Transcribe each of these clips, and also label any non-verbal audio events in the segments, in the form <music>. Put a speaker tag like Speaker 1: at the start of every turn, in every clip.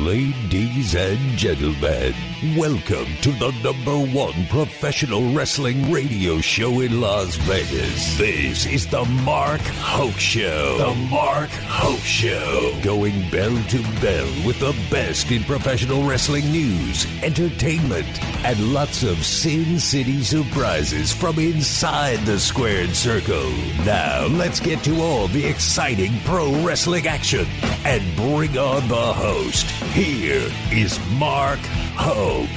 Speaker 1: Ladies and gentlemen, welcome to the number one professional wrestling radio show in Las Vegas. This is the Mark Hoke Show. The Mark Hoke Show. Going bell to bell with the best in professional wrestling news, entertainment, and lots of Sin City surprises from inside the squared circle. Now, let's get to all the exciting pro wrestling action and bring on the host. Here is Mark Hoke.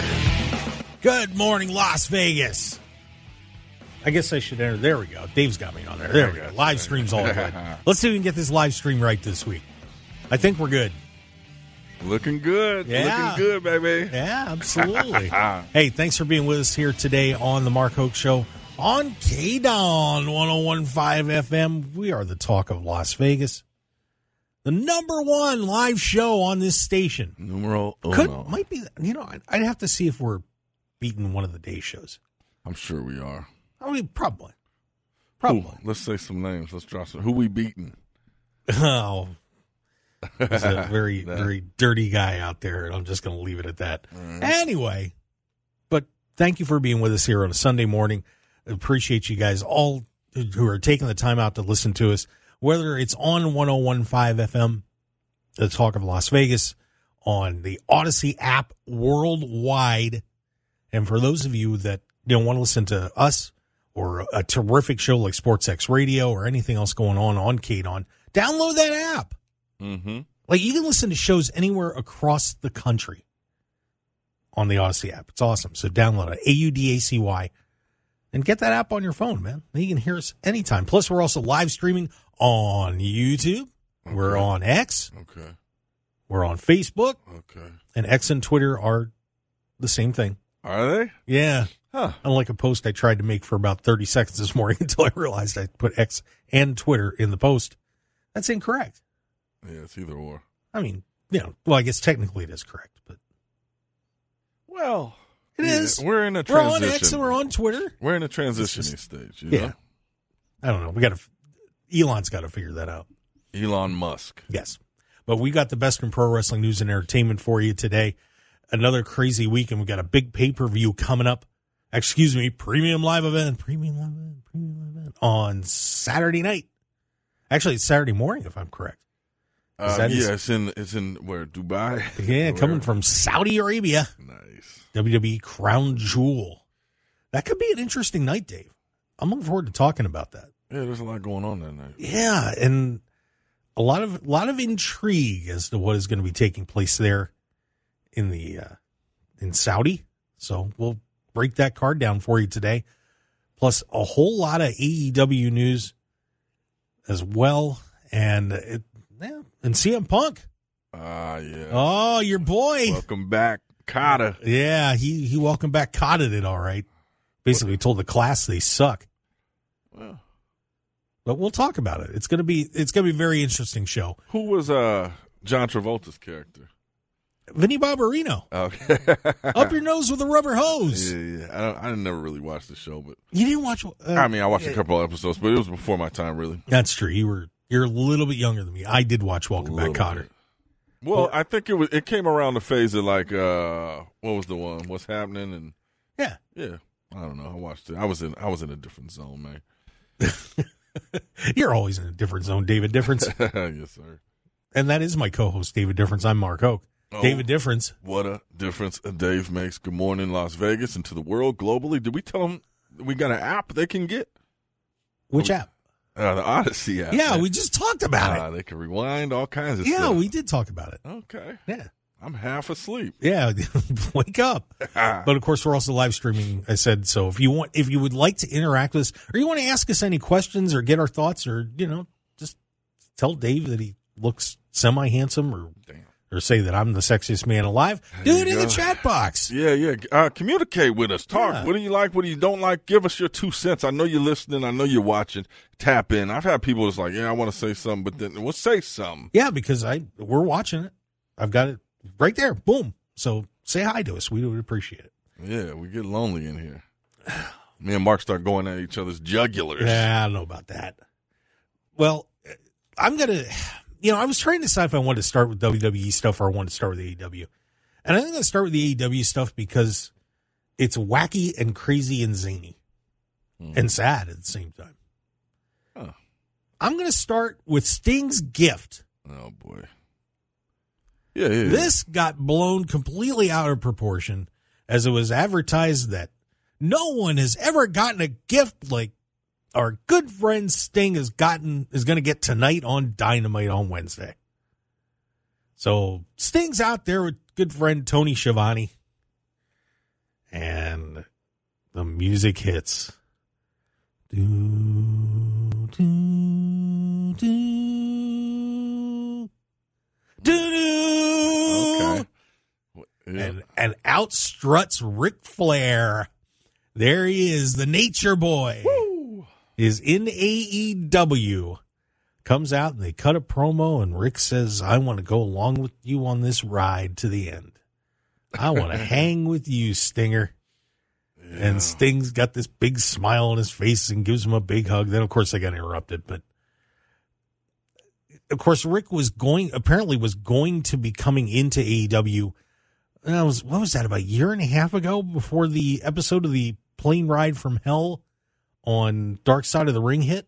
Speaker 2: Good morning, Las Vegas. I guess I should enter. There we go. Dave's got me on there. There we go. Live stream's all good. <laughs> Let's see if we can get this live stream right this week. I think we're good.
Speaker 3: Looking good.
Speaker 2: Yeah.
Speaker 3: Looking good, baby.
Speaker 2: Yeah, absolutely. <laughs> hey, thanks for being with us here today on the Mark Hoke Show on KDAWN 1015 FM. We are the talk of Las Vegas. The number one live show on this station.
Speaker 3: Numero uno.
Speaker 2: Could might be you know, I'd, I'd have to see if we're beating one of the day shows.
Speaker 3: I'm sure we are.
Speaker 2: I mean probably. Probably.
Speaker 3: Who? Let's say some names. Let's drop some. Who we beating? <laughs>
Speaker 2: Oh, he's a very, <laughs> very dirty guy out there, and I'm just going to leave it at that. Anyway, but thank you for being with us here on a Sunday morning. Appreciate you guys all who are taking the time out to listen to us, whether it's on 1015 FM, the talk of Las Vegas, on the Audacy app worldwide. And for those of you that don't want to listen to us or a terrific show like Sports X Radio or anything else going on on KDAWN, download that app.
Speaker 3: Mm-hmm.
Speaker 2: Like you can listen to shows anywhere across the country on the Audacy app. It's awesome. So download it, A U D A C Y, and get that app on your phone, man. You can hear us anytime. Plus, we're also live streaming on YouTube. We're on X.
Speaker 3: Okay.
Speaker 2: We're on Facebook.
Speaker 3: Okay.
Speaker 2: And X and Twitter are the same thing.
Speaker 3: Are they?
Speaker 2: Yeah.
Speaker 3: Huh.
Speaker 2: Unlike a post I tried to make for about 30 seconds this morning <laughs> until I realized I put X and Twitter in the post. That's incorrect.
Speaker 3: Yeah, it's either or.
Speaker 2: I mean, you know, well, I guess technically it is correct, but
Speaker 3: Well,
Speaker 2: It
Speaker 3: it
Speaker 2: is.
Speaker 3: We're in a transition.
Speaker 2: we're on. X and we're on Twitter.
Speaker 3: We're in a transitioning
Speaker 2: just-
Speaker 3: stage. You
Speaker 2: Yeah. I don't know. We got to, Elon's got to figure that out.
Speaker 3: Elon Musk.
Speaker 2: Yes. But we got the best in pro wrestling news and entertainment for you today. Another crazy week, and we got a big pay per view coming up. Excuse me, premium live event, premium live event, premium live event on Saturday night. Actually, it's Saturday morning, if I'm correct.
Speaker 3: Uh, yeah, it's in it's in where Dubai. <laughs>
Speaker 2: Yeah, coming from Saudi Arabia,
Speaker 3: Nice.
Speaker 2: WWE Crown Jewel. That could be an interesting night, Dave. I'm looking forward to talking about that.
Speaker 3: Yeah, there's a lot going on that night.
Speaker 2: Yeah, and a lot of a lot of intrigue as to what is going to be taking place there in the uh, in Saudi. So we'll break that card down for you today, plus a whole lot of AEW news as well, and it, yeah, and CM Punk.
Speaker 3: Ah, yeah.
Speaker 2: Oh, your boy.
Speaker 3: Welcome back, Kotter.
Speaker 2: Yeah, he he welcome back Kotter it all right. Basically told the class they suck.
Speaker 3: Well,
Speaker 2: But we'll talk about it. It's gonna be it's gonna be a very interesting show.
Speaker 3: who was uh John Travolta's character?
Speaker 2: Vinny Barbarino.
Speaker 3: Okay. <laughs>
Speaker 2: Up your nose with a rubber hose.
Speaker 3: Yeah, yeah. I, don't, I never really watched the show, but
Speaker 2: You didn't watch. Uh,
Speaker 3: I mean, I watched a couple of episodes, but it was before my time, really.
Speaker 2: That's true. You were you're a little bit younger than me. I did watch Welcome Back, Kotter.
Speaker 3: bit. Well, I think it was. It came around the phase of like, uh what was the one? What's happening? And
Speaker 2: Yeah,
Speaker 3: yeah, I don't know. I watched it. I was in. I was in a different zone, man. <laughs> <laughs>
Speaker 2: you're always in a different zone, David Difference, <laughs>
Speaker 3: yes, sir.
Speaker 2: and that is my co-host, David Difference. I'm Mark Hoke.
Speaker 3: Oh.
Speaker 2: David Difference.
Speaker 3: What a difference a Dave makes. Good morning, Las Vegas, and to the world globally. Did we tell them we got an app they can get?
Speaker 2: Which app?
Speaker 3: Uh, the Audacy app.
Speaker 2: Yeah,
Speaker 3: man.
Speaker 2: we just talked about
Speaker 3: Uh,
Speaker 2: it.
Speaker 3: they can rewind all kinds of
Speaker 2: Yeah,
Speaker 3: stuff.
Speaker 2: we did talk about it.
Speaker 3: Okay,
Speaker 2: Yeah,
Speaker 3: I'm half asleep.
Speaker 2: yeah. <laughs> Wake up. <laughs> But of course, we're also live streaming. I said so. If you want, if you would like to interact with us, or you want to ask us any questions, or get our thoughts, or you know, just tell Dave that he looks semi handsome, or
Speaker 3: Damn.
Speaker 2: or say that I'm the sexiest man alive, do it in the chat box.
Speaker 3: Yeah, yeah. Uh, communicate with us. Talk.
Speaker 2: Yeah.
Speaker 3: What do you like? What do you don't like? Give us your two cents. I know you're listening. I know you're watching. Tap in. I've had people that's like, yeah, I want to say something, but then we'll say something.
Speaker 2: Yeah, because I we're watching it. I've got it right there. Boom. So say hi to us. We would appreciate it.
Speaker 3: Yeah, we get lonely in here. <sighs> Me and Mark start going at each other's jugulars.
Speaker 2: Yeah, I don't know about that. Well, I'm gonna. you know, I was trying to decide if I wanted to start with WWE stuff or I wanted to start with AEW. And I think I'll start with the AEW stuff because it's wacky and crazy and zany hmm. and sad at the same time.
Speaker 3: Huh.
Speaker 2: I'm going to start with Sting's gift.
Speaker 3: Oh boy. Yeah, yeah.
Speaker 2: This got blown completely out of proportion as it was advertised that no one has ever gotten a gift like our good friend Sting has gotten is going to get tonight on Dynamite on Wednesday. So Sting's out there with good friend Tony Schiavone, and the music hits.
Speaker 3: Yeah.
Speaker 2: And and out struts Ric Flair. There he is, the Nature Boy. Is in AEW. Comes out and they cut a promo, and Rick says, I want to go along with you on this ride to the end. I want to <laughs> hang with you, Stinger. And Sting's got this big smile on his face and gives him a big hug. Then, of course, they got interrupted. But of course, Rick was going, apparently, was going to be coming into AEW. I was, what was that, about a year and a half ago before the episode of the plane ride from hell on Dark Side of the Ring hit?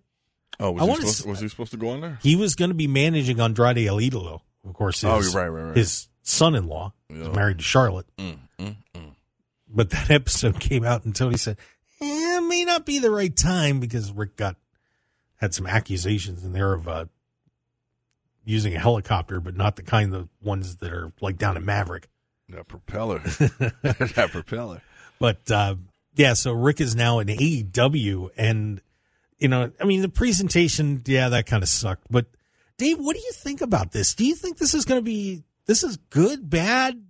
Speaker 3: Oh,
Speaker 2: I
Speaker 3: was he,
Speaker 2: wanna
Speaker 3: supposed, was he supposed to go on there?
Speaker 2: He was going to be managing Andrade El Idolo, of course. His,
Speaker 3: Oh, you're right, right, right.
Speaker 2: His son-in-law
Speaker 3: Yeah.
Speaker 2: is married to Charlotte.
Speaker 3: Mm, mm, mm.
Speaker 2: But that <laughs> episode came out and Tony said, eh, it may not be the right time because Rick got had some accusations in there of uh, using a helicopter, but not the kind of ones that are like down in Maverick.
Speaker 3: That propeller. <laughs> <laughs> that propeller.
Speaker 2: But uh, yeah, so Rick is now in AEW, and you know, I mean, the presentation, yeah, that kind of sucked. But Dave, what do you think about this? Do you think this is going to be this is good, bad,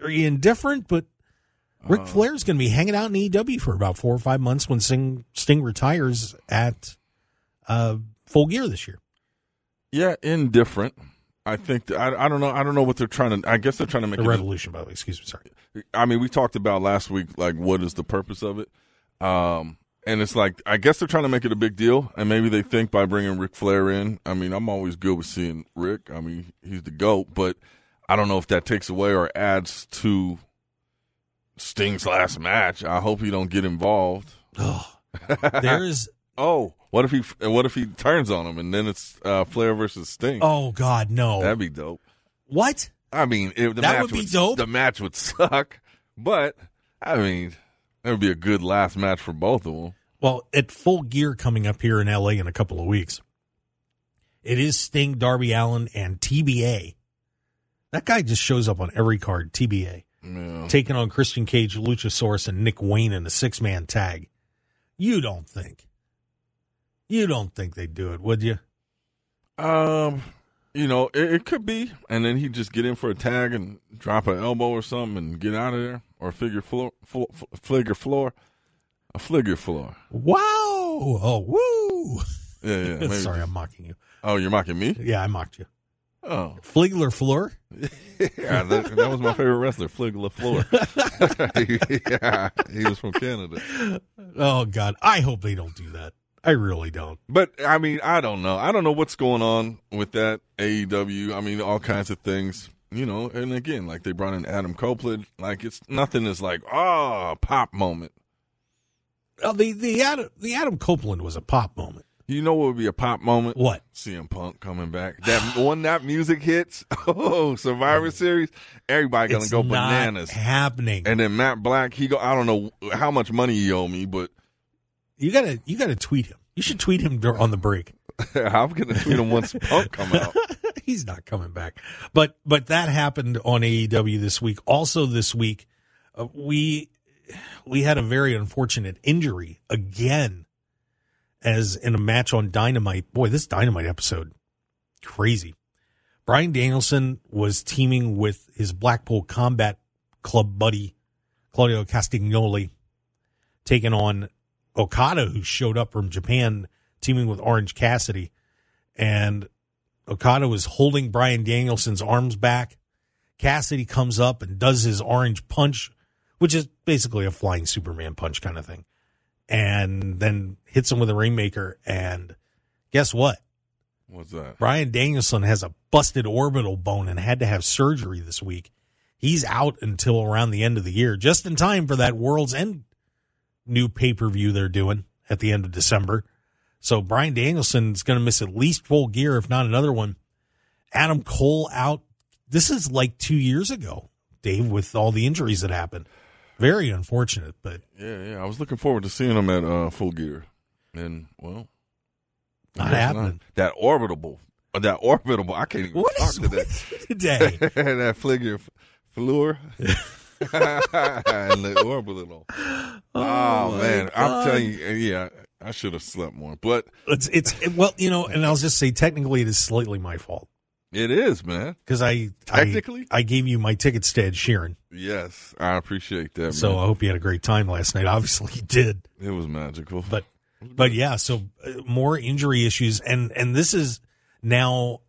Speaker 2: or indifferent? But Rick
Speaker 3: Uh,
Speaker 2: Flair's going to be hanging out in AEW for about four or five months when Sting, Sting retires at uh, Full Gear this year.
Speaker 3: Yeah, indifferent. I think that, I I don't know I don't know what they're trying to I guess they're trying to make
Speaker 2: The
Speaker 3: it
Speaker 2: Revolution, by the way. Excuse me, sorry.
Speaker 3: I mean, we talked about last week, like, what is the purpose of it? Um, and it's like, I guess they're trying to make it a big deal, and maybe they think by bringing Ric Flair in. I mean, I'm always good with seeing Rick. I mean, he's the goat, but I don't know if that takes away or adds to Sting's last match. I hope he don't get involved.
Speaker 2: There is
Speaker 3: Oh, what if he? What if he turns on him, and then it's uh, Flair versus Sting?
Speaker 2: oh God, no.
Speaker 3: That'd be dope.
Speaker 2: what?
Speaker 3: I mean, if the
Speaker 2: That
Speaker 3: match
Speaker 2: would be dope.
Speaker 3: The match would suck, but I mean, it would be a good last match for both of them.
Speaker 2: Well, at full gear coming up here in LA in a couple of weeks, it is Sting, Darby Allin, and TBA. That guy just shows up on every card, TBA,
Speaker 3: Yeah.
Speaker 2: taking on Christian Cage, Luchasaurus, and Nick Wayne in a six man tag. You don't think. You don't think they'd do it, would you?
Speaker 3: Um, you know, it, it could be, and then he'd just get in for a tag and drop an elbow or something and get out of there, or figure floor, fl- fl- figure floor, a figure floor.
Speaker 2: Wow. Oh, woo.
Speaker 3: Yeah, yeah. <laughs> maybe
Speaker 2: Sorry, I'm mocking you.
Speaker 3: oh, you're mocking me?
Speaker 2: Yeah, I mocked you.
Speaker 3: Oh,
Speaker 2: Fligler Floor? <laughs>
Speaker 3: yeah. That, that was my favorite wrestler, Flig Floor. <laughs> yeah, he was from Canada.
Speaker 2: Oh, God. I hope they don't do that. I really don't.
Speaker 3: But I mean, I don't know. I don't know what's going on with that AEW. I mean, all kinds of things, you know. And again, like they brought in Adam Copeland. Like it's nothing is like oh pop moment.
Speaker 2: Oh, the, the, Adam, the Adam Copeland was a pop moment.
Speaker 3: You know what would be a pop moment?
Speaker 2: What?
Speaker 3: CM Punk coming back. That <sighs> when that music hits, <laughs> oh Survivor mm. Series, everybody gonna
Speaker 2: it's
Speaker 3: go bananas.
Speaker 2: happening.
Speaker 3: And then Matt Black, he go. I don't know how much money he owe me, but
Speaker 2: You gotta you gotta tweet him. You should tweet him on the break. <laughs>
Speaker 3: I'm gonna tweet him once Punk come out. <laughs>
Speaker 2: He's not coming back. But but that happened on AEW this week. Also this week, uh, we we had a very unfortunate injury again, as in a match on Dynamite. Boy, this Dynamite episode, crazy. Bryan Danielson was teaming with his Blackpool Combat Club buddy Claudio Castagnoli, taking on Okada, who showed up from Japan, teaming with Orange Cassidy, and Okada was holding Bryan Danielson's arms back. Cassidy comes up and does his orange punch, which is basically a flying Superman punch kind of thing, and then hits him with a rainmaker. And guess what?
Speaker 3: What's that?
Speaker 2: Brian Danielson has a busted orbital bone and had to have surgery this week. He's out until around the end of the year, just in time for that World's End new pay per view they're doing at the end of December. So Bryan Danielson is going to miss at least full gear, if not another one. Adam Cole out. This is like two years ago, Dave, with all the injuries that happened. Very unfortunate, but
Speaker 3: Yeah, yeah. I was looking forward to seeing him at uh, Full Gear, and well,
Speaker 2: not happening.
Speaker 3: That orbitable, uh, that orbitable. I can't even
Speaker 2: What
Speaker 3: talk
Speaker 2: is
Speaker 3: to that.
Speaker 2: today? <laughs>
Speaker 3: that figure fleur <laughs> <laughs> and the orbital. Oh,
Speaker 2: my
Speaker 3: man, I'm telling you, yeah, I should have slept more, but
Speaker 2: It's it's it- well, you know, and I'll just say technically it is slightly my fault
Speaker 3: it is, man.
Speaker 2: because I
Speaker 3: Technically?
Speaker 2: I, I gave you my tickets to Ed Sheeran,
Speaker 3: Yes, I appreciate that.
Speaker 2: so
Speaker 3: man.
Speaker 2: I hope you had a great time last night. <laughs> Obviously, you did,
Speaker 3: it was magical.
Speaker 2: but but yeah, so uh, more injury issues, and and this is now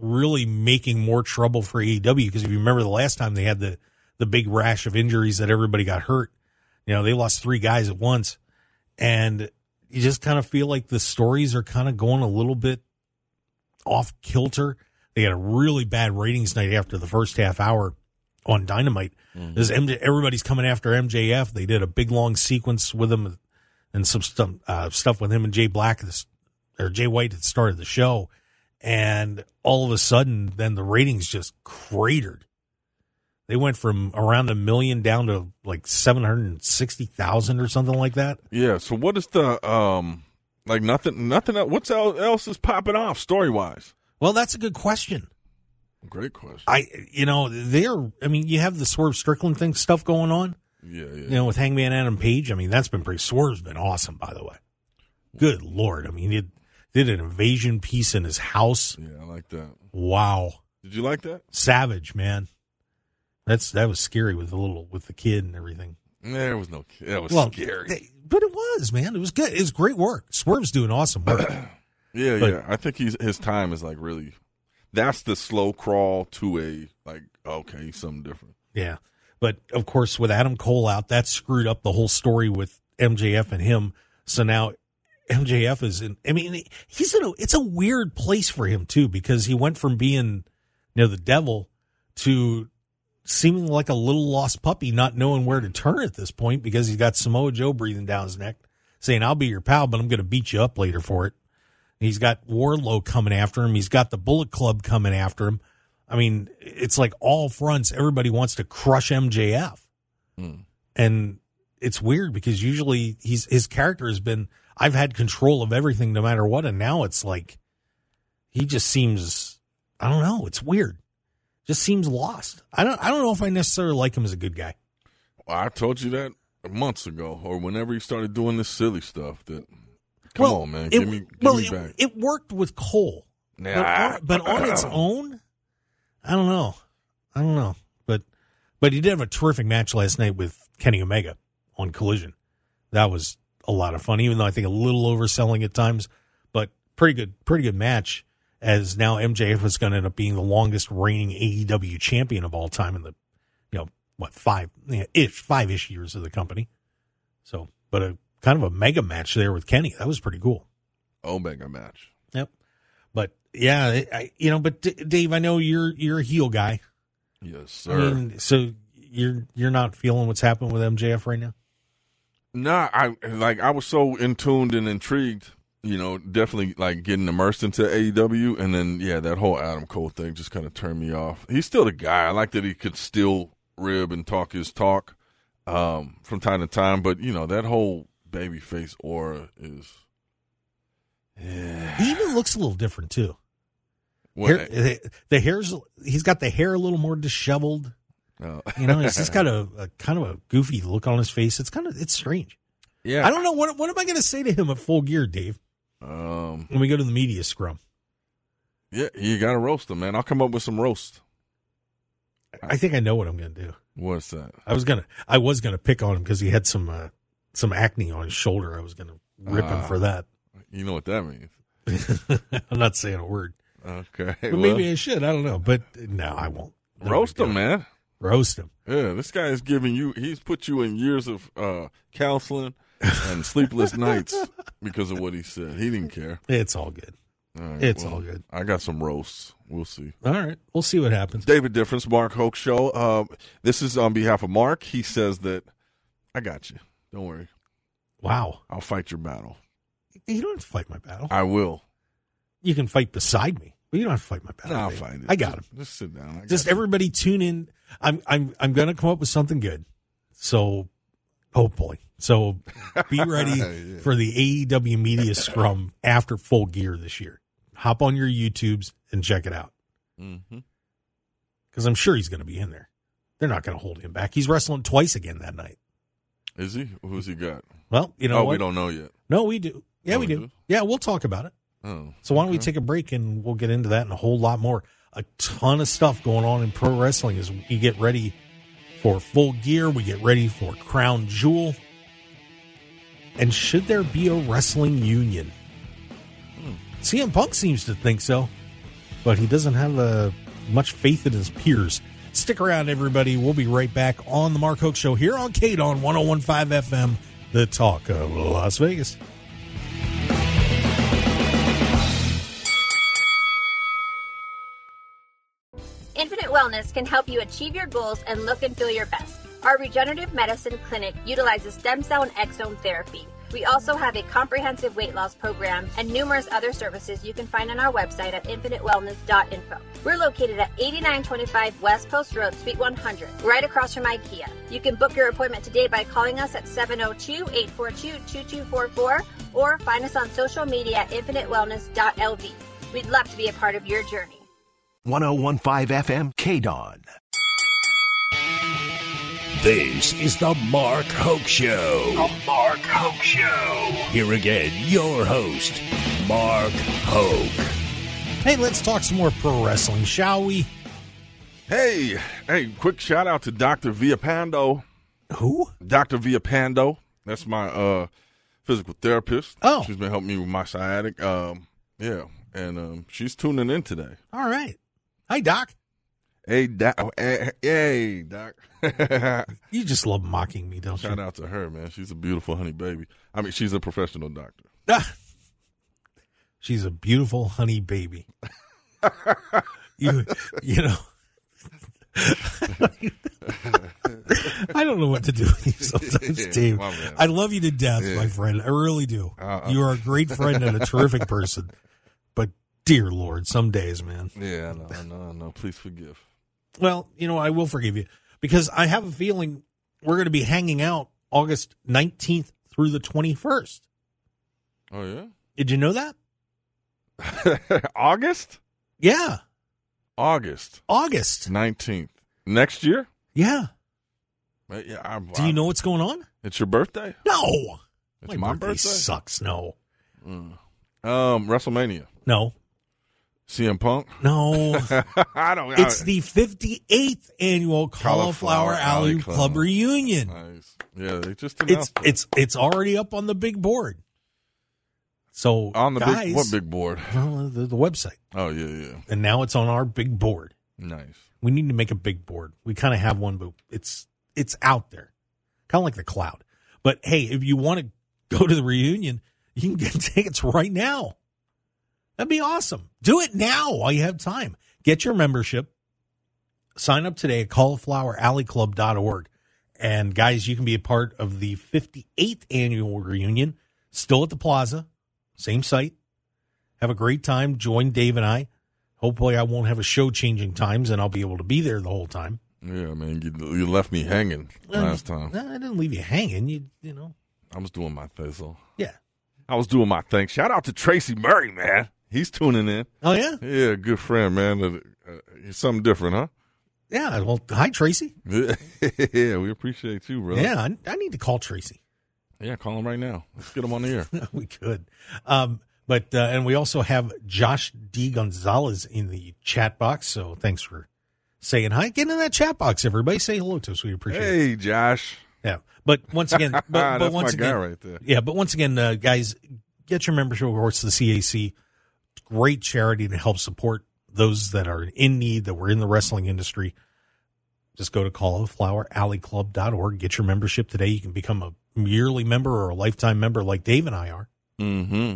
Speaker 2: really making more trouble for AEW because if you remember the last time they had the the big rash of injuries that everybody got hurt, you know they lost three guys at once, and you just kind of feel like the stories are kind of going a little bit off kilter. They had a really bad ratings night after the first half hour on Dynamite. There's MJ, everybody's coming after MJF. They did a big long sequence with him and some stuff, uh, stuff with him and Jay Black this, or Jay White that started the show. And all of a sudden, then the ratings just cratered. They went from around a million down to like 760,000 or something like that.
Speaker 3: yeah. So what is the um like nothing nothing else, what's else is popping off story wise?
Speaker 2: Well, that's a good question.
Speaker 3: Great question.
Speaker 2: I, you know, they're, I mean, you have the Swerve Strickland thing stuff going on,
Speaker 3: yeah, yeah.
Speaker 2: you know, with Hangman Adam Page. I mean, that's been pretty, Swerve's been awesome, by the way. Good Lord. I mean, he did an invasion piece in his house.
Speaker 3: Yeah, I like that.
Speaker 2: Wow.
Speaker 3: Did you like that?
Speaker 2: Savage, man. That's, that was scary with the little, with the kid and everything.
Speaker 3: There was no. kid. That was
Speaker 2: well,
Speaker 3: scary.
Speaker 2: they- but it was, man. It was good. It was great work. Swerve's doing awesome work. <clears throat>
Speaker 3: yeah,
Speaker 2: but-
Speaker 3: yeah. I think he's his time is like really. That's the slow crawl to a like okay something different.
Speaker 2: Yeah. But of course, with Adam Cole out, that screwed up the whole story with MJF and him. So now MJF is in, I mean, he's in a, it's a weird place for him too, because he went from being, you know, the devil to seeming like a little lost puppy, not knowing where to turn at this point because he's got Samoa Joe breathing down his neck saying, I'll be your pal, but I'm going to beat you up later for it. He's got Wardlow coming after him. He's got the Bullet Club coming after him. I mean, it's like all fronts. Everybody wants to crush MJF,
Speaker 3: Hmm.
Speaker 2: and it's weird because usually he's his character has been I've had control of everything no matter what, and now it's like he just seems I don't know. It's weird. Just seems lost. I don't. I don't know if I necessarily like him as a good guy.
Speaker 3: I told you that months ago, or whenever he started doing this silly stuff. That come
Speaker 2: well,
Speaker 3: on, man,
Speaker 2: it,
Speaker 3: give me, give
Speaker 2: well,
Speaker 3: me
Speaker 2: it,
Speaker 3: back.
Speaker 2: it worked with Cole. But
Speaker 3: Nah.
Speaker 2: on, but on its <clears throat> own, I don't know. I don't know. But but he did have a terrific match last night with Kenny Omega on Collision. That was a lot of fun, even though I think a little overselling at times, but pretty good, pretty good match. As now MJF is going to end up being the longest reigning AEW champion of all time in the, you know, what five yeah, ish five ish years of the company. So, but a kind of a mega match there with Kenny. That was pretty cool.
Speaker 3: Oh, Omega match.
Speaker 2: Yep. But yeah, I, I- you know, but D- Dave, I know you're you're a heel guy.
Speaker 3: Yes,
Speaker 2: I
Speaker 3: sir.
Speaker 2: mean, so you're you're not feeling what's happening with MJF right now.
Speaker 3: Nah, I like I was so in tuned and intrigued, you know, definitely like getting immersed into AEW and then yeah, that whole Adam Cole thing just kind of turned me off. He's still the guy. I like that he could still rib and talk his talk um from time to time, but you know, that whole babyface aura is yeah.
Speaker 2: He even looks a little different too. Hair, the hair's he's got the hair a little more disheveled.
Speaker 3: uh,
Speaker 2: You know, he's just got a, <laughs> a kind of a goofy look on his face. It's kind of it's strange.
Speaker 3: yeah.
Speaker 2: I don't know what what am I going to say to him at full gear, Dave,
Speaker 3: um
Speaker 2: when we go to the media scrum.
Speaker 3: yeah, you got to roast them, man. I'll come up with some roast.
Speaker 2: I think I know what I'm going to do.
Speaker 3: What's that?
Speaker 2: I was gonna I was gonna pick on him because he had some uh, some acne on his shoulder. I was gonna rip him
Speaker 3: Ah.
Speaker 2: for that.
Speaker 3: You know what that means. <laughs>
Speaker 2: I'm not saying a word,
Speaker 3: Okay.
Speaker 2: but
Speaker 3: well,
Speaker 2: maybe I should. I don't know, but no, I won't. No
Speaker 3: roast him, man.
Speaker 2: Roast him.
Speaker 3: Yeah, this guy is giving you. He's put you in years of uh, counseling and sleepless nights because of what he said. He didn't care.
Speaker 2: It's all good.
Speaker 3: All right,
Speaker 2: It's
Speaker 3: well,
Speaker 2: all good.
Speaker 3: I got some roasts. We'll see.
Speaker 2: All right, we'll see what happens.
Speaker 3: David Difference, Mark Hoke Show. Uh, this is on behalf of Mark. He says that I got you. Don't worry.
Speaker 2: Wow,
Speaker 3: I'll fight your battle.
Speaker 2: you don't have to fight my battle.
Speaker 3: I will.
Speaker 2: You can fight beside me, but you don't have to fight my battle.
Speaker 3: I'll fight it.
Speaker 2: I got him.
Speaker 3: Just, just sit down.
Speaker 2: Just
Speaker 3: you.
Speaker 2: everybody tune in. I'm I'm I'm gonna come up with something good. So hopefully. So be <laughs> ready
Speaker 3: Yeah.
Speaker 2: for the AEW media scrum after full gear this year. Hop on your YouTubes and check it out.
Speaker 3: mm-hmm
Speaker 2: Because I'm sure he's gonna be in there. They're not gonna hold him back. He's wrestling twice again that night.
Speaker 3: Is he? Who's he got?
Speaker 2: Well, you know
Speaker 3: oh,
Speaker 2: what?
Speaker 3: we don't know yet.
Speaker 2: No, we do. Yeah,
Speaker 3: Oh,
Speaker 2: we
Speaker 3: we
Speaker 2: do.
Speaker 3: do?
Speaker 2: Yeah, we'll talk about it.
Speaker 3: Oh,
Speaker 2: So why don't we take a break and we'll get into that and a whole lot more. A ton of stuff going on in pro wrestling as we get ready for full gear. We get ready for Crown Jewel. And should there be a wrestling union? CM Punk seems to think so, but he doesn't have uh, much faith in his peers. Stick around, everybody. We'll be right back on the Mark Hoke Show here on KDAWN 1015 FM, the talk of Las Vegas.
Speaker 4: Wellness can help you achieve your goals and look and feel your best. Our regenerative medicine clinic utilizes stem cell and exome therapy. We also have a comprehensive weight loss program and numerous other services you can find on our website at infinitewellness.info. We're located at 8925 West Post Road, Suite 100, right across from IKEA. You can book your appointment today by calling us at 702-842-2244 or find us on social media at infinitewellness.lv. We'd love to be a part of your journey.
Speaker 5: 1015 FM KDAWN.
Speaker 1: This is the Mark Hoke Show. The Mark Hoke Show. Here again, your host, Mark Hoke.
Speaker 2: Hey, let's talk some more pro wrestling, shall we?
Speaker 3: Hey, hey! Quick shout out to Doctor Viapando.
Speaker 2: Who?
Speaker 3: Doctor Viapando. That's my uh, physical therapist.
Speaker 2: Oh.
Speaker 3: she's been helping me with my sciatic. Um, yeah, and um, she's tuning in today.
Speaker 2: All right. Hi, Doc.
Speaker 3: Hey, doc. Oh, hey, hey, doc. <laughs>
Speaker 2: You just love mocking me, don't
Speaker 3: Shout
Speaker 2: you?
Speaker 3: Shout out to her, man. She's a beautiful honey baby. I mean, she's a professional doctor. <laughs>
Speaker 2: She's a beautiful honey baby. <laughs> you, you know. I don't know what to do with you sometimes,
Speaker 3: Yeah,
Speaker 2: Dave.
Speaker 3: my.
Speaker 2: I love you to death,
Speaker 3: Yeah.
Speaker 2: my friend. I really do.
Speaker 3: Uh-uh.
Speaker 2: You are a great friend and a terrific person. But dear Lord, some days, man.
Speaker 3: Yeah, I know, I know, I know. Please forgive.
Speaker 2: Well, you know, I will forgive you because I have a feeling we're going to be hanging out August 19th through the 21st.
Speaker 3: Oh yeah,
Speaker 2: Did you know that? <laughs>
Speaker 3: August,
Speaker 2: Yeah,
Speaker 3: August
Speaker 2: August.
Speaker 3: nineteenth next year.
Speaker 2: Yeah.
Speaker 3: Yeah, I,
Speaker 2: Do you know what's going on?
Speaker 3: it's your birthday?
Speaker 2: No.
Speaker 3: It's my, birthday.
Speaker 2: sucks. No.
Speaker 3: Um, WrestleMania.
Speaker 2: No.
Speaker 3: CM Punk.
Speaker 2: No. <laughs>
Speaker 3: I don't.
Speaker 2: it's
Speaker 3: I,
Speaker 2: the 58th annual Cauliflower
Speaker 3: Cauliflower
Speaker 2: Alley
Speaker 3: Alley
Speaker 2: Club,
Speaker 3: Club.
Speaker 2: reunion.
Speaker 3: nice. Yeah, they just
Speaker 2: It's
Speaker 3: it.
Speaker 2: it's it's already up on the big board. So
Speaker 3: on the
Speaker 2: guys,
Speaker 3: big what big board?
Speaker 2: Well, the, the website,
Speaker 3: Oh yeah, yeah.
Speaker 2: and now it's on our big board.
Speaker 3: Nice.
Speaker 2: We need to make a big board. We kind of have one, but it's it's out there, kind of like the cloud. But hey, if you want to go to the reunion, you can get <laughs> tickets right now. That'd be awesome. Do it now while you have time. Get your membership. Sign up today at caulifloweralleyclub.org. And guys, you can be a part of the 58th annual reunion, still at the plaza, same site. Have a great time. Join Dave and I. Hopefully, I won't have a show changing times and I'll be able to be there the whole time.
Speaker 3: Yeah, man. You, you left me hanging last time.
Speaker 2: I didn't leave you hanging. You, you know,
Speaker 3: I was doing my thing. So
Speaker 2: yeah.
Speaker 3: I was doing my thing. Shout out to Tracy Murray, man. He's tuning in.
Speaker 2: Oh, yeah?
Speaker 3: Yeah, good friend, man. Uh, uh, something different, huh?
Speaker 2: Yeah. Well, hi, Tracy. <laughs>
Speaker 3: yeah, we appreciate you, bro.
Speaker 2: Yeah, I, I need to call Tracy.
Speaker 3: yeah. Call him right now. Let's get him on the air. <laughs>
Speaker 2: we could. Um, but, uh, and we also have Josh D. Gonzalez in the chat box. So thanks for saying hi. Get in that chat box, everybody. Say hello to us. We appreciate it.
Speaker 3: hey, Josh.
Speaker 2: Yeah. But once again, <laughs> but, but once again,
Speaker 3: right there.
Speaker 2: yeah, but once again, uh, guys, get your membership, of course, to the CAC. Great charity to help support those that are in need, that were in the wrestling industry. Just go to caulifloweralleyclub.org. Get your membership today. You can become a yearly member or a lifetime member like Dave and I are.
Speaker 3: Mm-hmm.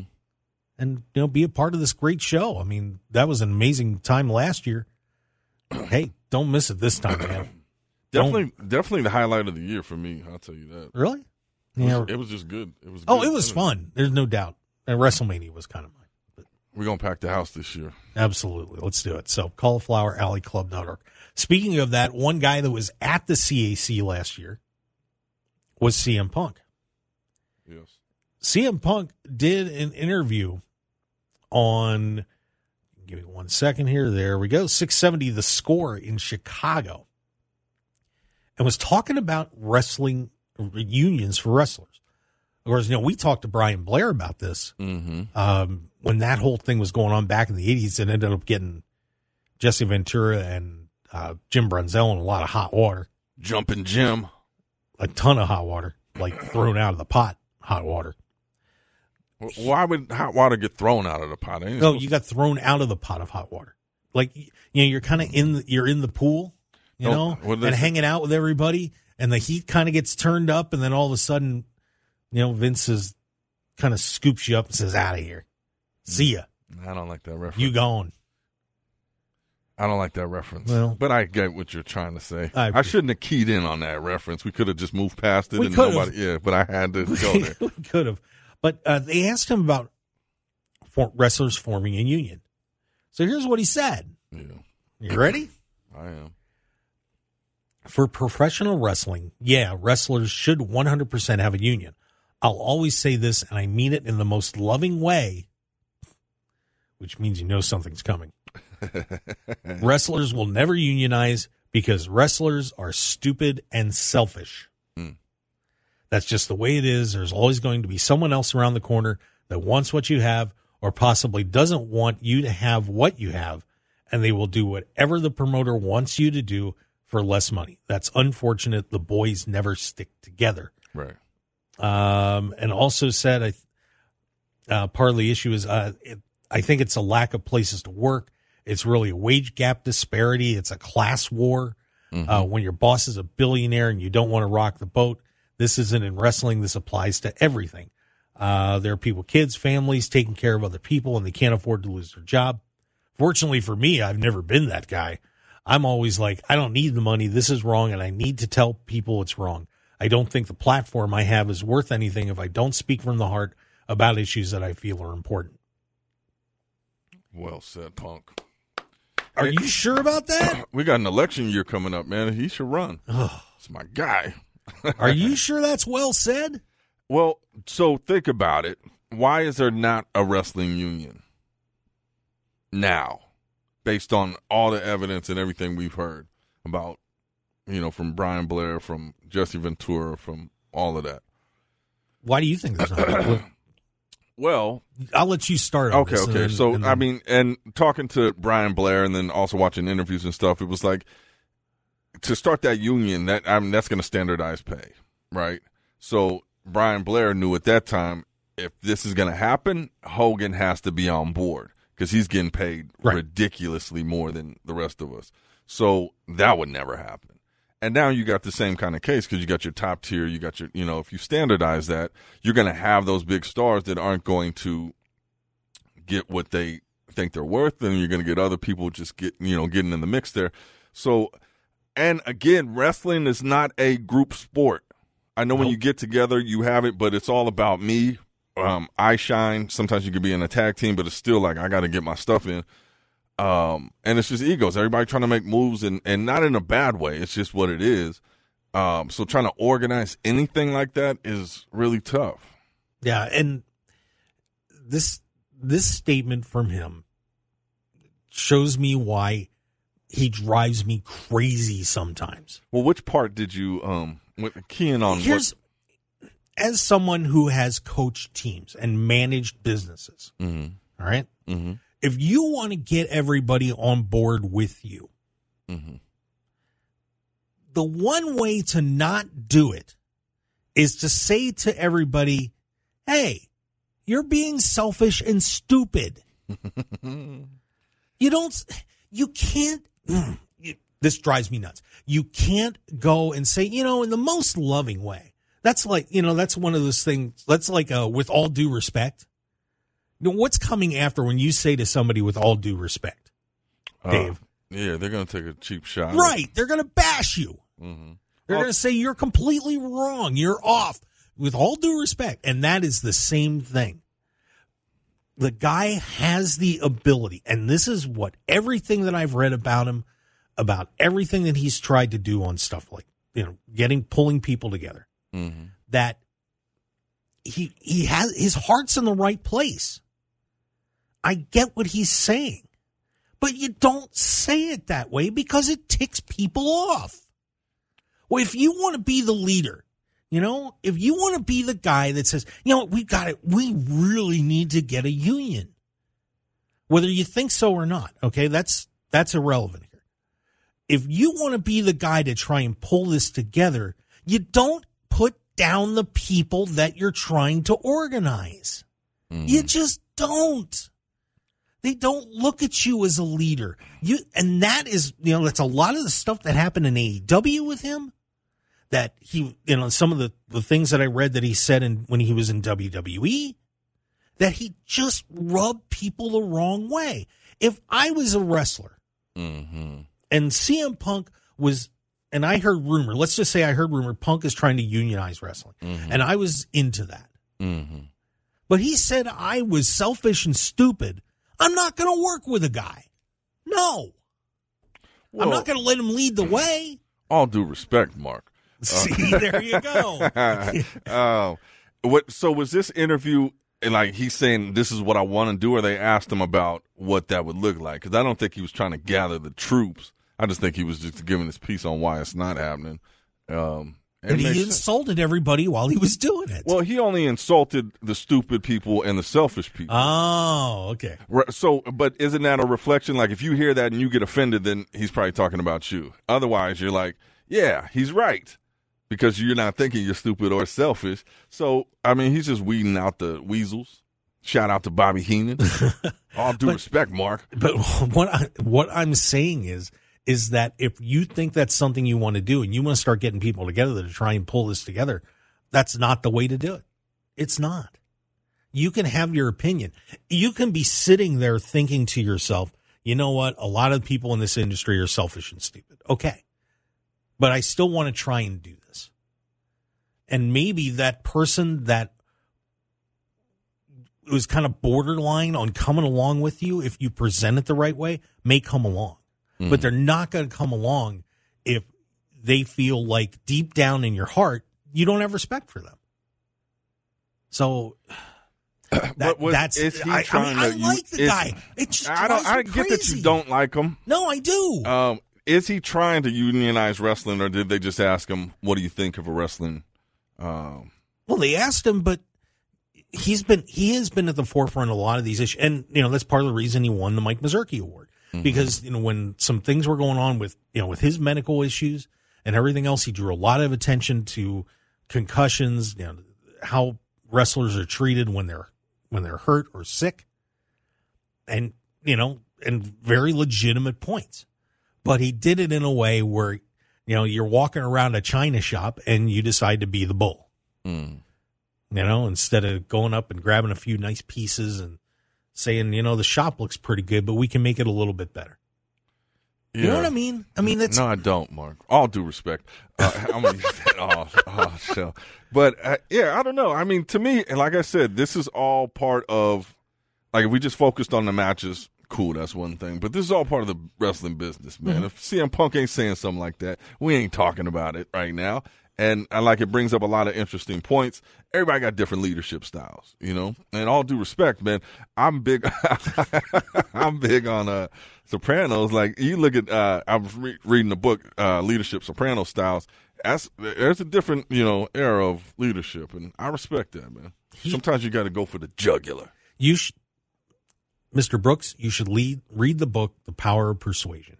Speaker 2: and you know be a part of this great show. I mean, that was an amazing time last year. <clears throat> hey, don't miss it this time, man. <clears throat>
Speaker 3: Definitely, definitely the highlight of the year for me. I'll tell you that.
Speaker 2: Really?
Speaker 3: It was,
Speaker 2: Yeah.
Speaker 3: it was just good. It was.
Speaker 2: Oh,
Speaker 3: good.
Speaker 2: it was fun. There's no doubt. And WrestleMania was kind of
Speaker 3: We're gonna pack the house this year.
Speaker 2: absolutely, let's do it. So, caulifloweralleyclub.org. Speaking of that, one guy that was at the CAC last year was CM Punk.
Speaker 3: Yes.
Speaker 2: CM Punk did an interview on, give me one second here. There we go. 670 The Score in Chicago. And was talking about wrestling reunions for wrestlers. Of course, you know, we talked to Brian Blair about this
Speaker 3: Mm-hmm.
Speaker 2: um, when that whole thing was going on back in the 80s. It ended up getting Jesse Ventura and uh, Jim Brunzell in a lot of hot water,
Speaker 3: Jumping Jim.
Speaker 2: a ton of hot water, like thrown out of the pot hot water.
Speaker 3: Why would hot water get thrown out of the pot? Ain't
Speaker 2: No, you got thrown out of the pot of hot water. Like you know, you're kind of in the, you're in the pool, you know,
Speaker 3: what
Speaker 2: and hanging out with everybody, and the heat kind of gets turned up, and then all of a sudden, you know, Vince is kind of scoops you up and says, "Out of here, see ya,
Speaker 3: I don't like that reference.
Speaker 2: you gone."
Speaker 3: I don't like that reference.
Speaker 2: Well-
Speaker 3: but I get what you're trying to say.
Speaker 2: I
Speaker 3: I, shouldn't have keyed in on that reference. We could have just moved past it and
Speaker 2: could've.
Speaker 3: nobody. Yeah, but I had to <laughs> go there. <laughs>
Speaker 2: we could have, but uh, they asked him about for wrestlers forming a union. So here's what he said.
Speaker 3: yeah,
Speaker 2: You ready? <clears throat>
Speaker 3: I am.
Speaker 2: for professional wrestling, yeah, wrestlers should 100% have a union. I'll always say this, and I mean it in the most loving way, which means you know something's coming. <laughs> wrestlers will never unionize because wrestlers are stupid and selfish.
Speaker 3: Hmm.
Speaker 2: That's just the way it is. There's always going to be someone else around the corner that wants what you have or possibly doesn't want you to have what you have, and they will do whatever the promoter wants you to do for less money. That's unfortunate. The boys never stick together.
Speaker 3: Right.
Speaker 2: Um, and also said, I, uh, part of the issue is, uh, it, I think it's a lack of places to work. It's really a wage gap disparity. It's a class war. Uh, when your boss is a billionaire and you don't want to rock the boat, this isn't in wrestling. This applies to everything. Uh, there are people, kids, families taking care of other people and they can't afford to lose their job. Fortunately for me, I've never been that guy. I'm always like, I don't need the money. This is wrong. And I need to tell people it's wrong. I don't think the platform I have is worth anything if I don't speak from the heart about issues that I feel are important.
Speaker 3: Well said, Punk.
Speaker 2: Are you sure about that? <coughs>
Speaker 3: We got an election year coming up, man. He should run. It's my guy. <laughs>
Speaker 2: Are you sure that's well said?
Speaker 3: Well, so think about it. Why is there not a wrestling union now, based on all the evidence and everything we've heard about, you know, from Brian Blair, from Jesse Ventura, from all of that?
Speaker 2: Why do you think there's not? <coughs>
Speaker 3: Well,
Speaker 2: I'll let you start.
Speaker 3: Okay,
Speaker 2: and
Speaker 3: okay.
Speaker 2: then-
Speaker 3: so
Speaker 2: and
Speaker 3: I mean, and talking to Brian Blair, and then also watching interviews and stuff, it was like to start that union. That I mean, that's going to standardize pay, right? So Brian Blair knew at that time if this is going to happen, Hogan has to be on board because he's getting paid
Speaker 2: Right.
Speaker 3: ridiculously more than the rest of us. So that would never happen. And now you got the same kind of case because you got your top tier, you got your, you know, if you standardize that, you're going to have those big stars that aren't going to get what they think they're worth, and you're going to get other people just get, you know, getting in the mix there. So, and again, wrestling is not a group sport. I know when you get together, you have it, but it's all about me. Um, I shine. Sometimes you could be in a tag team, but it's still like I got to get my stuff in. Um, and it's just egos. Everybody trying to make moves, and and not in a bad way. It's just what it is. Um, so trying to organize anything like that is really tough.
Speaker 2: yeah, and this this statement from him shows me why he drives me crazy sometimes.
Speaker 3: Well, which part did you um with keying on?
Speaker 2: Here's as someone who has coached teams and managed businesses.
Speaker 3: what, hmm
Speaker 2: All right.
Speaker 3: hmm
Speaker 2: If you want to get everybody on board with you,
Speaker 3: hmm
Speaker 2: the one way to not do it is to say to everybody, Hey, you're being selfish and stupid. You don't, you can't, <clears throat> this drives me nuts. You can't go and say, you know, in the most loving way. That's like, you know, that's one of those things. That's like, uh, with all due respect, what's coming after when you say to somebody with all due respect,
Speaker 3: Uh,
Speaker 2: Dave?
Speaker 3: yeah, they're gonna take a cheap shot.
Speaker 2: right? They're going to bash you.
Speaker 3: hmm
Speaker 2: They're
Speaker 3: Well-
Speaker 2: going to say you're completely wrong. You're off. With all due respect, and that is the same thing. The guy has the ability, and this is what everything that I've read about him, about everything that he's tried to do on stuff like you know, getting pulling people together.
Speaker 3: hmm
Speaker 2: that he he has his heart's in the right place. I get what he's saying. But you don't say it that way because it ticks people off. Well, if you want to be the leader, you know, if you want to be the guy that says, you know, we got it, we really need to get a union. Whether you think so or not, okay, that's that's irrelevant here. If you want to be the guy to try and pull this together, you don't put down the people that you're trying to organize. You mm-hmm. just don't. They don't look at you as a leader. You and that is, you know, that's a lot of the stuff that happened in AEW with him. That he, you know, some of the, the things that I read that he said in when he was in WWE, that he just rubbed people the wrong way. If I was a wrestler
Speaker 3: hmm
Speaker 2: and CM Punk was, and I heard rumor, let's just say I heard rumor Punk is trying to unionize wrestling, and I was into that.
Speaker 3: hmm
Speaker 2: But he said I was selfish and stupid. I'm not going to work with a guy. No. I'm not going to let him lead the way. <clears throat>
Speaker 3: All due respect, Mark. <laughs>
Speaker 2: See, there you go.
Speaker 3: um, <laughs> what? So was this interview and like he's saying this is what I want to do, or they asked him about what that would look like? Because I don't think he was trying to gather the troops. I just think he was just giving his piece on why it's not happening. Um, it
Speaker 2: and he
Speaker 3: sense.
Speaker 2: insulted everybody while he was doing it.
Speaker 3: Well, he only insulted the stupid people and the selfish people.
Speaker 2: oh, okay.
Speaker 3: So, but isn't that a reflection? Like, if you hear that and you get offended, then he's probably talking about you. Otherwise, you're like, yeah, he's right. Because you're not thinking you're stupid or selfish. So, I mean, he's just weeding out the weasels. Shout out to Bobby Heenan. <laughs> All due respect, Mark.
Speaker 2: But <laughs> what I, what I'm saying is is that if you think that's something you want to do and you want to start getting people together to try and pull this together, that's not the way to do it. It's not. You can have your opinion. You can be sitting there thinking to yourself, you know what? A lot of people in this industry are selfish and stupid. Okay. But I still want to try and do this. And maybe that person that was kind of borderline on coming along with you if you present it the right way may come along but they're not going to come along if they feel like deep down in your heart you don't have respect for them so that,
Speaker 3: was-
Speaker 2: that's
Speaker 3: is he
Speaker 2: I, I,
Speaker 3: trying
Speaker 2: mean, I
Speaker 3: to- you-
Speaker 2: like the
Speaker 3: is-
Speaker 2: guy it just
Speaker 3: I don't. I get that you don't like him.
Speaker 2: no i do
Speaker 3: Um, is he trying to unionize wrestling, or did they just ask him, "What do you think of a wrestling?" Um,
Speaker 2: Well, they asked him, but he's been he has been at the forefront of a lot of these issues, and you know that's part of the reason he won the Mike Mazurki Award because you know when some things were going on with you know with his medical issues and everything else, he drew a lot of attention to concussions, you know how wrestlers are treated when they're when they're hurt or sick, and you know and very legitimate points, but he did it in a way where you know you're walking around a china shop and you decide to be the bull.
Speaker 3: Mm.
Speaker 2: you know, instead of going up and grabbing a few nice pieces and saying, you know, the shop looks pretty good, but we can make it a little bit better. You know what I mean? I mean, that's
Speaker 3: no, I don't, Mark. All due respect, uh, I'm gonna use that all, all show. But uh, yeah, I don't know. I mean, to me, and like I said, this is all part of. Like, if we just focused on the matches, cool. That's one thing. But this is all part of the wrestling business, man.
Speaker 2: Mm-hmm.
Speaker 3: If CM Punk ain't saying something like that, we ain't talking about it right now. And I like it brings up a lot of interesting points. Everybody got different leadership styles, you know. And all due respect, man, I'm big. <laughs> I'm big on uh, Sopranos. Like you look at, uh, I was re- reading the book uh, Leadership Soprano Styles. That's there's a different, you know, era of leadership, and I respect that, man. Sometimes you got to go for the jugular.
Speaker 2: you, sh- Mr. Brooks, you should lead, read the book, The Power of Persuasion.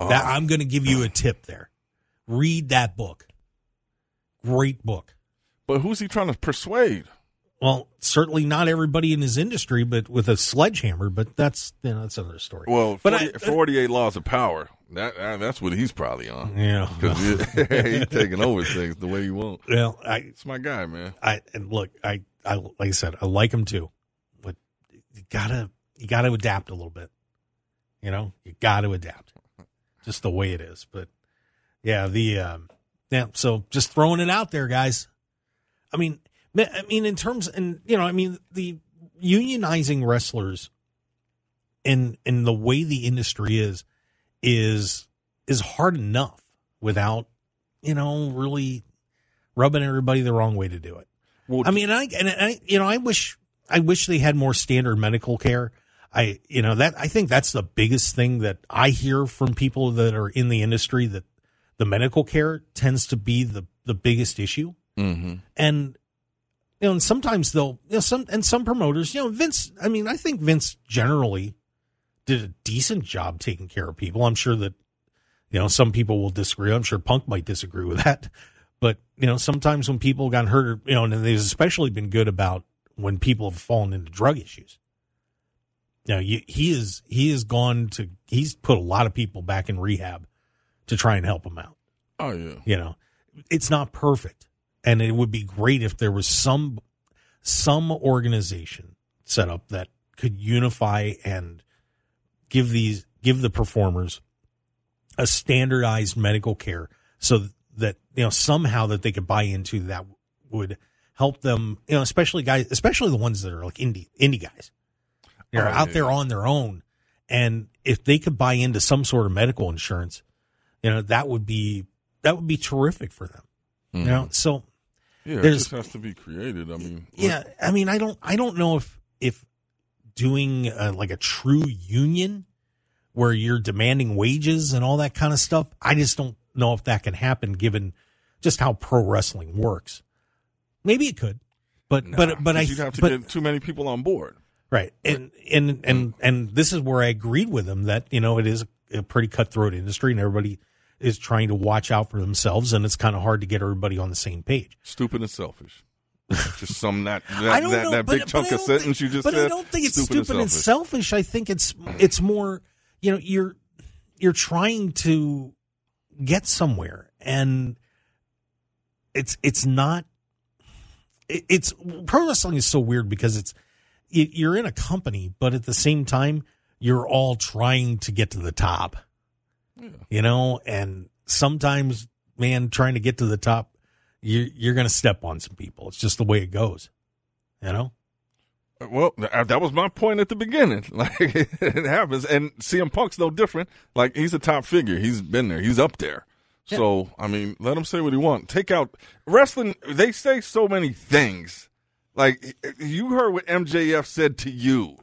Speaker 2: That I'm going to give you a tip there. Read that book. Great book.
Speaker 3: But who's he trying to persuade?
Speaker 2: Well, certainly not everybody in his industry, but with a sledgehammer. But that's you know, that's another story.
Speaker 3: Well,
Speaker 2: but I,
Speaker 3: 48 laws of power. That uh, that's what he's probably on.
Speaker 2: yeah. <laughs>
Speaker 3: Because he's <laughs> taking over things the way he wants.
Speaker 2: Well, I
Speaker 3: It's my guy, man.
Speaker 2: I and look, I, I like I said, I like him too. But you gotta you gotta adapt a little bit. You know, you gotta adapt. Just the way it is. But yeah, the um yeah, so just throwing it out there, guys. I mean, I mean, in terms, and you know, I mean, the unionizing wrestlers and in the way the industry is is is hard enough without you know really rubbing everybody the wrong way to do it. Well, I mean, I and I you know I wish I wish they had more standard medical care. I you know that I think that's the biggest thing that I hear from people that are in the industry that the medical care tends to be the the biggest issue.
Speaker 3: Mm-hmm.
Speaker 2: And you know, and sometimes they'll you know some and some promoters, you know, Vince. I mean, I think Vince generally did a decent job taking care of people. I'm sure that you know some people will disagree. I'm sure Punk might disagree with that. But you know, sometimes when people got hurt, you know, and they've especially been good about when people have fallen into drug issues. You he is he has gone to he's put a lot of people back in rehab to try and help them out.
Speaker 3: Oh yeah,
Speaker 2: you know, it's not perfect, and it would be great if there was some some organization set up that could unify and give these give the performers a standardized medical care so that you know somehow that they could buy into that would help them you know especially guys especially the ones that are like indie indie guys they're oh, out yeah. there on their own and if they could buy into some sort of medical insurance you know that would be that would be terrific for them mm-hmm. you know so
Speaker 3: yeah it just has to be created i mean
Speaker 2: yeah i mean i don't i don't know if if doing a, like a true union where you're demanding wages and all that kind of stuff. I just don't know if that can happen given just how pro wrestling works. Maybe it could, but nah, but but I
Speaker 3: you'd have to
Speaker 2: but,
Speaker 3: get too many people on board,
Speaker 2: right? And and and and this is where I agreed with him that you know it is a pretty cutthroat industry and everybody is trying to watch out for themselves and it's kind of hard to get everybody on the same page.
Speaker 3: Stupid and selfish. just some that <laughs> that, that, know, that big but, chunk but of sentence think, you just
Speaker 2: but
Speaker 3: said.
Speaker 2: But I don't think it's stupid, stupid and, selfish. and selfish. I think it's it's more you know you're you're trying to get somewhere and it's it's not it's pro wrestling is so weird because it's you're in a company but at the same time you're all trying to get to the top yeah. you know and sometimes man trying to get to the top you you're going to step on some people it's just the way it goes you know
Speaker 3: well, that was my point at the beginning. <laughs> Like it happens, and CM Punk's no different. Like he's a top figure. He's been there. He's up there. Yeah. So I mean, let him say what he wants. Take out wrestling. They say so many things. Like you heard what MJF said to you,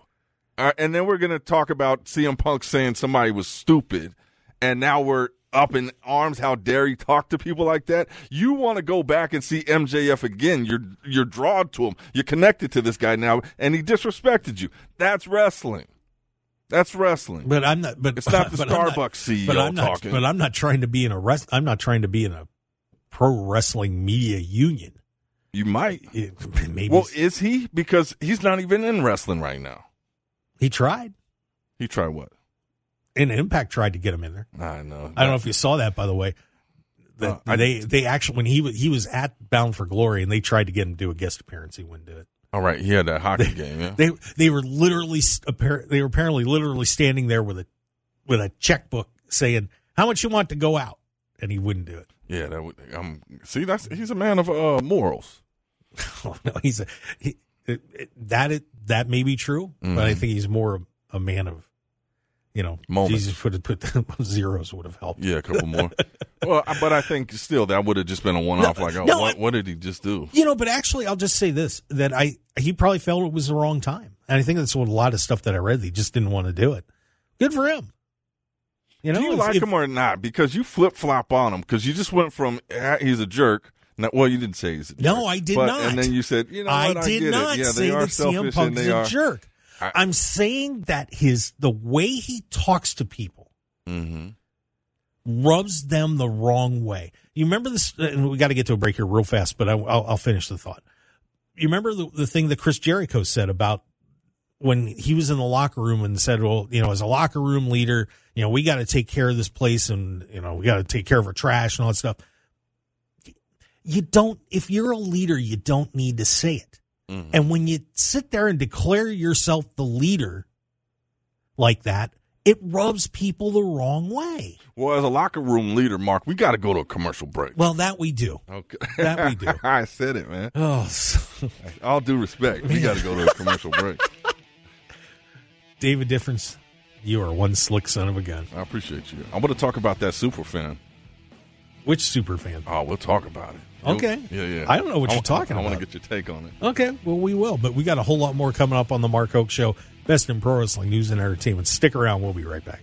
Speaker 3: uh, and then we're gonna talk about CM Punk saying somebody was stupid, and now we're up in arms. How dare he talk to people like that? You want to go back and see MJF again. You're you're drawn to him. You're connected to this guy now, and he disrespected you. That's wrestling. That's wrestling.
Speaker 2: But I'm not. But
Speaker 3: it's not <laughs> the Starbucks not, CEO
Speaker 2: but I'm
Speaker 3: not, talking.
Speaker 2: But I'm not trying to be in a rest. I'm not trying to be in a pro wrestling media union.
Speaker 3: You might.
Speaker 2: It, maybe.
Speaker 3: Well, is he? Because he's not even in wrestling right now.
Speaker 2: He tried.
Speaker 3: He tried what?
Speaker 2: And Impact tried to get him in there.
Speaker 3: I know.
Speaker 2: I don't know if you saw that, by the way. That uh, they they actually when he was he was at Bound for Glory and they tried to get him to do a guest appearance, he wouldn't do it.
Speaker 3: All right, he had that hockey they, <laughs> game. Yeah,
Speaker 2: they they were literally they were apparently literally standing there with a with a checkbook saying how much you want to go out, and he wouldn't do it.
Speaker 3: Yeah, that would. Um, see, that's he's a man of uh, morals. <laughs>
Speaker 2: oh no, he's a he, it, it, that it, that may be true, mm-hmm. but I mm-hmm. think he's more a, a man of you know, Moments. Jesus would have put <laughs> zeros would have helped.
Speaker 3: Yeah, a couple more. <laughs> well, but I think still that would have just been a one off. No, like, oh, no, what, what, did he just do?
Speaker 2: You know, but actually, I'll just say this: that I he probably felt it was the wrong time, and I think that's what a lot of stuff that I read. He just didn't want to do it. Good for him.
Speaker 3: You know, do you if, like if, him or not? Because you flip flop on him because you just went from eh, he's a jerk. well, you didn't say he's a jerk.
Speaker 2: No, I did
Speaker 3: but,
Speaker 2: not.
Speaker 3: And then you said, you know,
Speaker 2: I
Speaker 3: what,
Speaker 2: did
Speaker 3: I
Speaker 2: not
Speaker 3: yeah,
Speaker 2: say that CM Punk is a jerk. I, am saying that his the way he talks to people
Speaker 3: mm-hmm.
Speaker 2: rubs them the wrong way. You remember this? And we got to get to a break here real fast, but I, will I'll finish the thought. You remember the, the thing that Chris Jericho said about when he was in the locker room and said, "Well, you know, as a locker room leader, you know, we got to take care of this place, and you know, we got to take care of our trash and all that stuff." You don't. If you're a leader, you don't need to say it. Mm-hmm. And when you sit there and declare yourself the leader like that, it rubs people the wrong way.
Speaker 3: Well, as a locker room leader, Mark, we got to go to a commercial break.
Speaker 2: Well, that we do.
Speaker 3: Okay.
Speaker 2: That we do. <laughs>
Speaker 3: I said it, man.
Speaker 2: Oh, so- <laughs>
Speaker 3: All due respect, we got to go to a commercial break. <laughs>
Speaker 2: David Difference, you are one slick son of a gun.
Speaker 3: I appreciate you. I want to talk about that super fan.
Speaker 2: Which super fan?
Speaker 3: Oh, we'll talk about it.
Speaker 2: Okay.
Speaker 3: Yeah, yeah.
Speaker 2: I don't know what
Speaker 3: I
Speaker 2: you're talking
Speaker 3: I want
Speaker 2: about.
Speaker 3: to get your take on it.
Speaker 2: Okay, well, we will, but we got a whole lot more coming up on the Mark Hoke Show. Best in pro wrestling news and entertainment. Stick around. We'll be right back.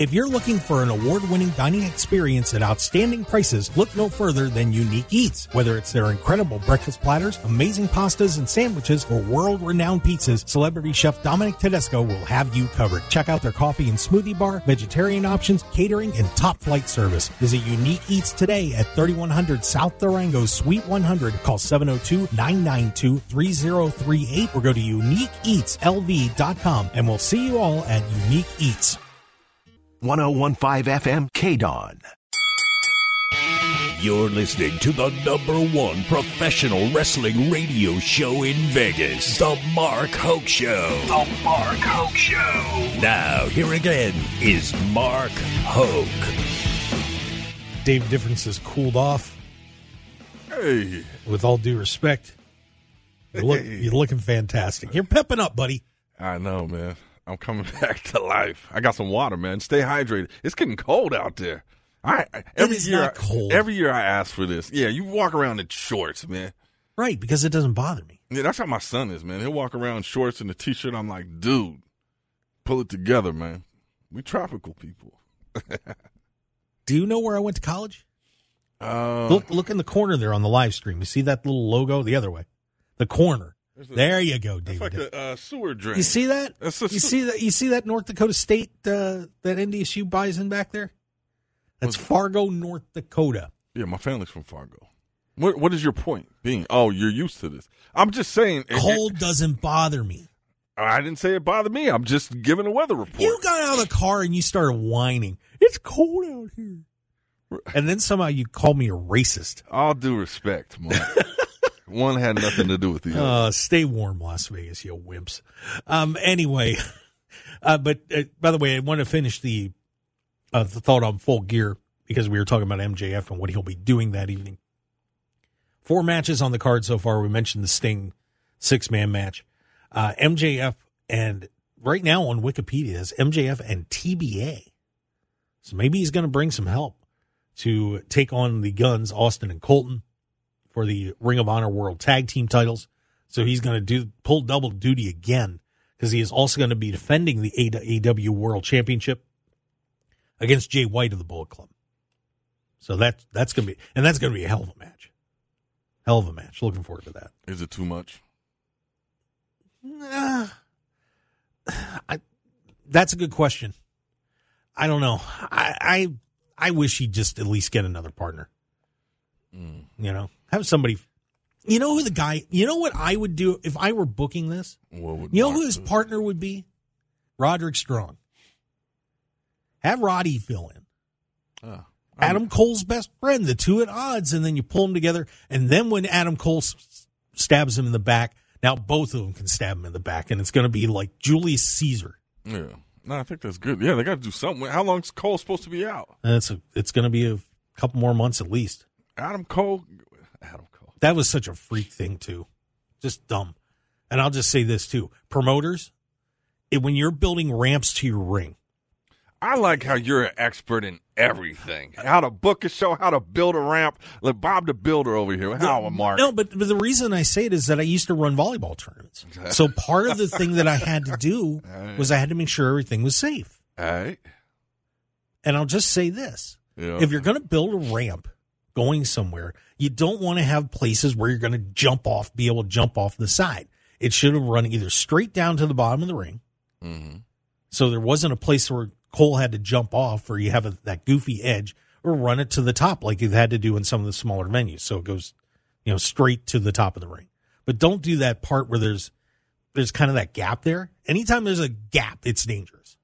Speaker 2: If you're looking for an award-winning dining experience at outstanding prices, look no further than Unique Eats. Whether it's their incredible breakfast platters, amazing pastas and sandwiches, or world-renowned pizzas, celebrity chef Dominic Tedesco will have you covered. Check out their coffee and smoothie bar, vegetarian options, catering, and top-flight service. Visit Unique Eats today at 3100 South Durango, Suite 100. Call 702-992-3038 or go to uniqueeatslv.com and we'll see you all at Unique Eats.
Speaker 5: 1015 FM KDAWN.
Speaker 1: You're listening to the number one professional wrestling radio show in Vegas, The Mark Hoke Show. The Mark Hoke Show. Now, here again is Mark Hoke.
Speaker 2: Dave Difference has cooled off.
Speaker 3: Hey,
Speaker 2: With all due respect, you're, look,
Speaker 3: Hey.
Speaker 2: you're looking fantastic. You're pepping up, buddy.
Speaker 3: I know, man. I'm coming <laughs> back to life. I got some water, man. Stay hydrated. It's getting cold out there. I I- every year,
Speaker 2: cold.
Speaker 3: every year I ask for this. Yeah, you walk around in shorts, man.
Speaker 2: Right, because it doesn't bother me.
Speaker 3: Yeah, that's how my son is, man. He'll walk around in shorts and a t-shirt. I'm like, dude, pull it together, man. We tropical people. <laughs>
Speaker 2: Do you know where I went to college?
Speaker 3: Uh,
Speaker 2: Look, look in the corner there on the live stream. You see that little logo the other way, the corner.
Speaker 3: A-
Speaker 2: There you go, David.
Speaker 3: like a uh, sewer drain.
Speaker 2: you see that?
Speaker 3: A
Speaker 2: You see that? You see that North Dakota State uh, that NDSU bison back there? That's Fargo, North Dakota.
Speaker 3: Yeah, my family's from Fargo. What What is your point being? Oh, you're used to this. I'm just saying. it- it-
Speaker 2: Cold doesn't bother me.
Speaker 3: I didn't say it bothered me. I'm just giving a weather report.
Speaker 2: You got out of the car and you started whining. It's cold out here. And then somehow you call me a racist.
Speaker 3: All due respect, Mark. <laughs> One had nothing to do with the other.
Speaker 2: Uh, stay warm, Las Vegas, you wimps. Um, anyway, <laughs> uh, but uh, by the way, I want to finish the uh, the thought on full gear because we were talking about MJF and what he'll be doing that evening. Four matches on the card so far. We mentioned the Sting six man match. Uh, MJF and right now on Wikipedia is MJF and TBA. So maybe he's going to bring some help to take on the guns, Austin and Colton, for the Ring of Honor World Tag Team titles. So he's going to do pull double duty again because he is also going to be defending the AEW World Championship against Jay White of the Bullet Club. So that's that's going to be and that's going to be a hell of a match. Hell of a match. Looking forward to that.
Speaker 3: Is it too much?
Speaker 2: Nah. <sighs> I, that's a good question. I don't know. I, I I wish he'd just at least get another partner. Mm. You know, have somebody. You know who the guy? You know what I would do if I were booking this?
Speaker 3: What would
Speaker 2: You know who his partner would be? Roderick Strong. Have Roddy fill in. Adam Cole's best friend, the two at odds, and then you pull them together. And then when Adam Cole s- stabs him in the back, now both of them can stab him in the back, and it's going to be like Julius Caesar.
Speaker 3: Yeah. No, I think that's good. Yeah, they got to do something. How long's Cole supposed to be out?
Speaker 2: And it's a, it's going to be a couple more months at least.
Speaker 3: Adam Cole. Adam Cole.
Speaker 2: That was such a freak thing too, just dumb. And I'll just say this too: promoters, it, when you're building ramps to your ring,
Speaker 3: I like how you're an expert in everything. How to book a show, how to build a ramp. Like Bob the Builder over here. How, Mark?
Speaker 2: No, but, but the reason I say it is that I used to run volleyball tournaments. So part of the thing that I had to <laughs> do was I had to make sure everything was safe.
Speaker 3: All right.
Speaker 2: And I'll just say this.
Speaker 3: Yeah.
Speaker 2: If you're going to build a ramp going somewhere, you don't want to have places where you're going to jump off, be able to jump off the side. It should have run either straight down to the bottom of the ring.
Speaker 3: Mhm.
Speaker 2: So there wasn't a place where Cole had to jump off or you have a, that goofy edge or run it to the top like you've had to do in some of the smaller venues. So it goes, you know, straight to the top of the ring. But don't do that part where there's, there's kind of that gap there. Anytime there's a gap, it's dangerous.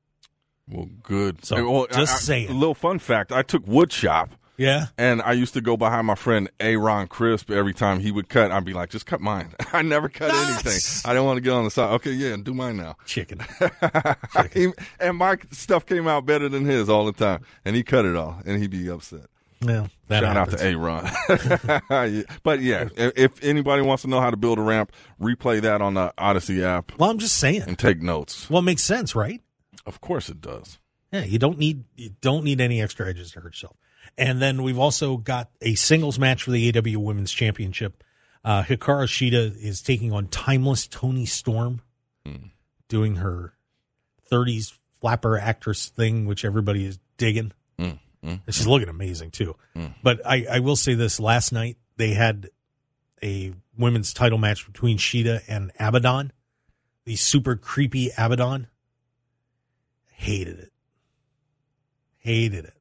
Speaker 3: Well, good.
Speaker 2: So,
Speaker 3: well,
Speaker 2: just
Speaker 3: I- I-
Speaker 2: saying.
Speaker 3: A little fun fact: I took wood shop.
Speaker 2: Yeah.
Speaker 3: And I used to go behind my friend Aaron Crisp every time he would cut. I'd be like, just cut mine. <laughs> I never cut anything. I don't want to get on the side. Okay, yeah, do mine now. <laughs>
Speaker 2: Chicken.
Speaker 3: He- and my stuff came out better than his all the time. And he cut it all, and he'd be upset.
Speaker 2: Well, that
Speaker 3: Shout
Speaker 2: happens.
Speaker 3: out to Aaron. <laughs> Yeah. but yeah, if, if anybody wants to know how to build a ramp, replay that on the Audacy app
Speaker 2: Well, I'm just saying.
Speaker 3: and take notes.
Speaker 2: Well, it makes sense, right?
Speaker 3: Of course it does.
Speaker 2: Yeah, you don't need you don't need any extra edges to hurt yourself. And then we've also got a singles match for the AEW Women's Championship. Uh, Hikaru Shida is taking on Timeless Toni Storm, doing her 30s flapper actress thing, which everybody is digging.
Speaker 3: Mm,
Speaker 2: And she's looking amazing too. But I, I will say this: last night they had a women's title match between Shida and Abaddon, the super creepy Abaddon. Hated it. Hated it.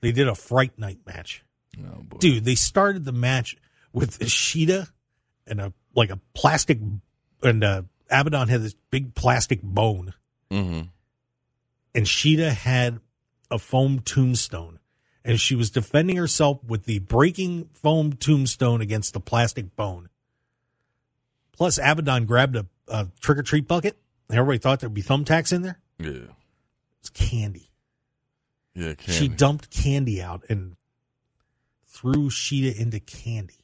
Speaker 2: They did a Fright Night match.
Speaker 3: Oh.
Speaker 2: Dude, they started the match with Ishida and a like a plastic and uh Abaddon had this big plastic bone
Speaker 3: hmm
Speaker 2: and Shida had a foam tombstone and she was defending herself with the breaking foam tombstone against the plastic bone. Plus Abaddon grabbed a, a trick or treat bucket. Everybody thought there'd be thumbtacks in there.
Speaker 3: Yeah.
Speaker 2: It's candy.
Speaker 3: Yeah,
Speaker 2: She dumped candy out and threw Shida into candy.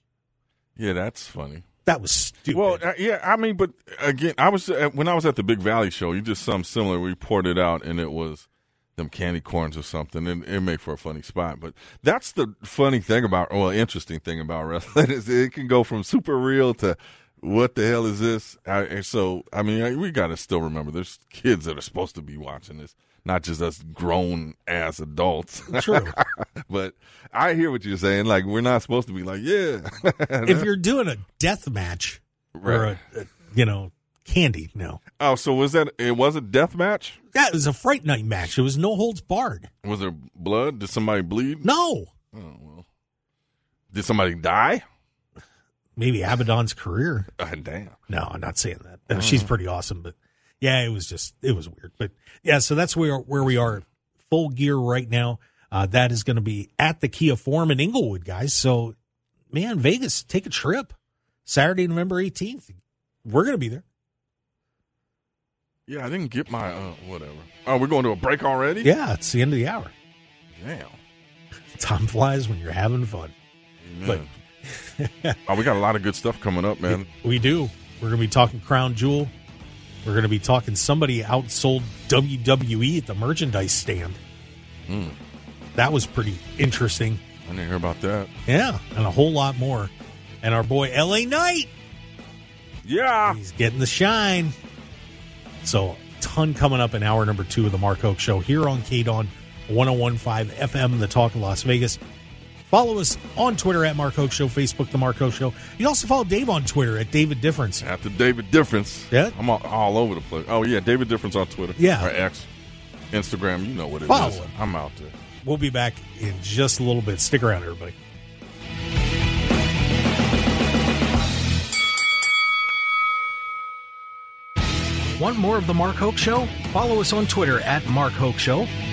Speaker 3: Yeah, that's funny.
Speaker 2: That was stupid.
Speaker 3: Well, uh, yeah, I mean, but again, I was uh, when I was at the Big Valley show. You just something similar. We poured it out, and it was them candy corns or something, and it made for a funny spot. But that's the funny thing about, well, interesting thing about wrestling <laughs> is it can go from super real to what the hell is this? I, and so, I mean, I- we got to still remember there's kids that are supposed to be watching this, not just us grown ass adults. <laughs>
Speaker 2: True. <laughs>
Speaker 3: but I hear what you're saying. Like we're not supposed to be like, yeah. <laughs>
Speaker 2: if you're doing a death match or a, a you know candy, no.
Speaker 3: oh, so was that? It was a death match.
Speaker 2: That was a fright night match. It was no holds barred.
Speaker 3: Was there blood? Did somebody bleed?
Speaker 2: No, Oh well.
Speaker 3: Did somebody die?
Speaker 2: maybe Abaddon's career.
Speaker 3: Uh, damn.
Speaker 2: No, I'm not saying that. She's pretty awesome, but yeah, it was just it was weird. But yeah, so that's where where we are, full gear right now. Uh, that is going to be at the Kia Forum in Inglewood, guys. So, man, Vegas, take a trip. Saturday, November 18th. We're going to be there.
Speaker 3: Yeah, I didn't get my uh, whatever. Oh, we're going to a break already?
Speaker 2: Yeah, it's the end of the hour.
Speaker 3: Damn. <laughs>
Speaker 2: Time flies when you're having fun. But <laughs>
Speaker 3: oh, we got a lot of good stuff coming up, man. <laughs>
Speaker 2: We do. We're going to be talking Crown Jewel. We're going to be talking somebody outsold WWE at the merchandise stand.
Speaker 3: Hmm.
Speaker 2: That was pretty interesting.
Speaker 3: I didn't hear about that.
Speaker 2: Yeah, and a whole lot more. And our boy LA Knight,
Speaker 3: Yeah.
Speaker 2: he's getting the shine. So, ton coming up in hour number two of the Mark Hoke Show here on KDAWN 1015 FM, The Talk of Las Vegas. Follow us on Twitter at Mark Hoke Show, Facebook, The Mark Hoke Show. You can also follow Dave on Twitter at David Difference.
Speaker 3: After David Difference.
Speaker 2: Yeah.
Speaker 3: I'm all, all over the place. Oh, yeah. David Difference on Twitter.
Speaker 2: Yeah.
Speaker 3: Or X. Instagram. You know what it is.
Speaker 2: Follow him.
Speaker 3: I'm out there.
Speaker 2: We'll be back in just a little bit. Stick around, everybody. Want more of The Mark Hoke Show? Follow us on Twitter at Mark Hoke Show,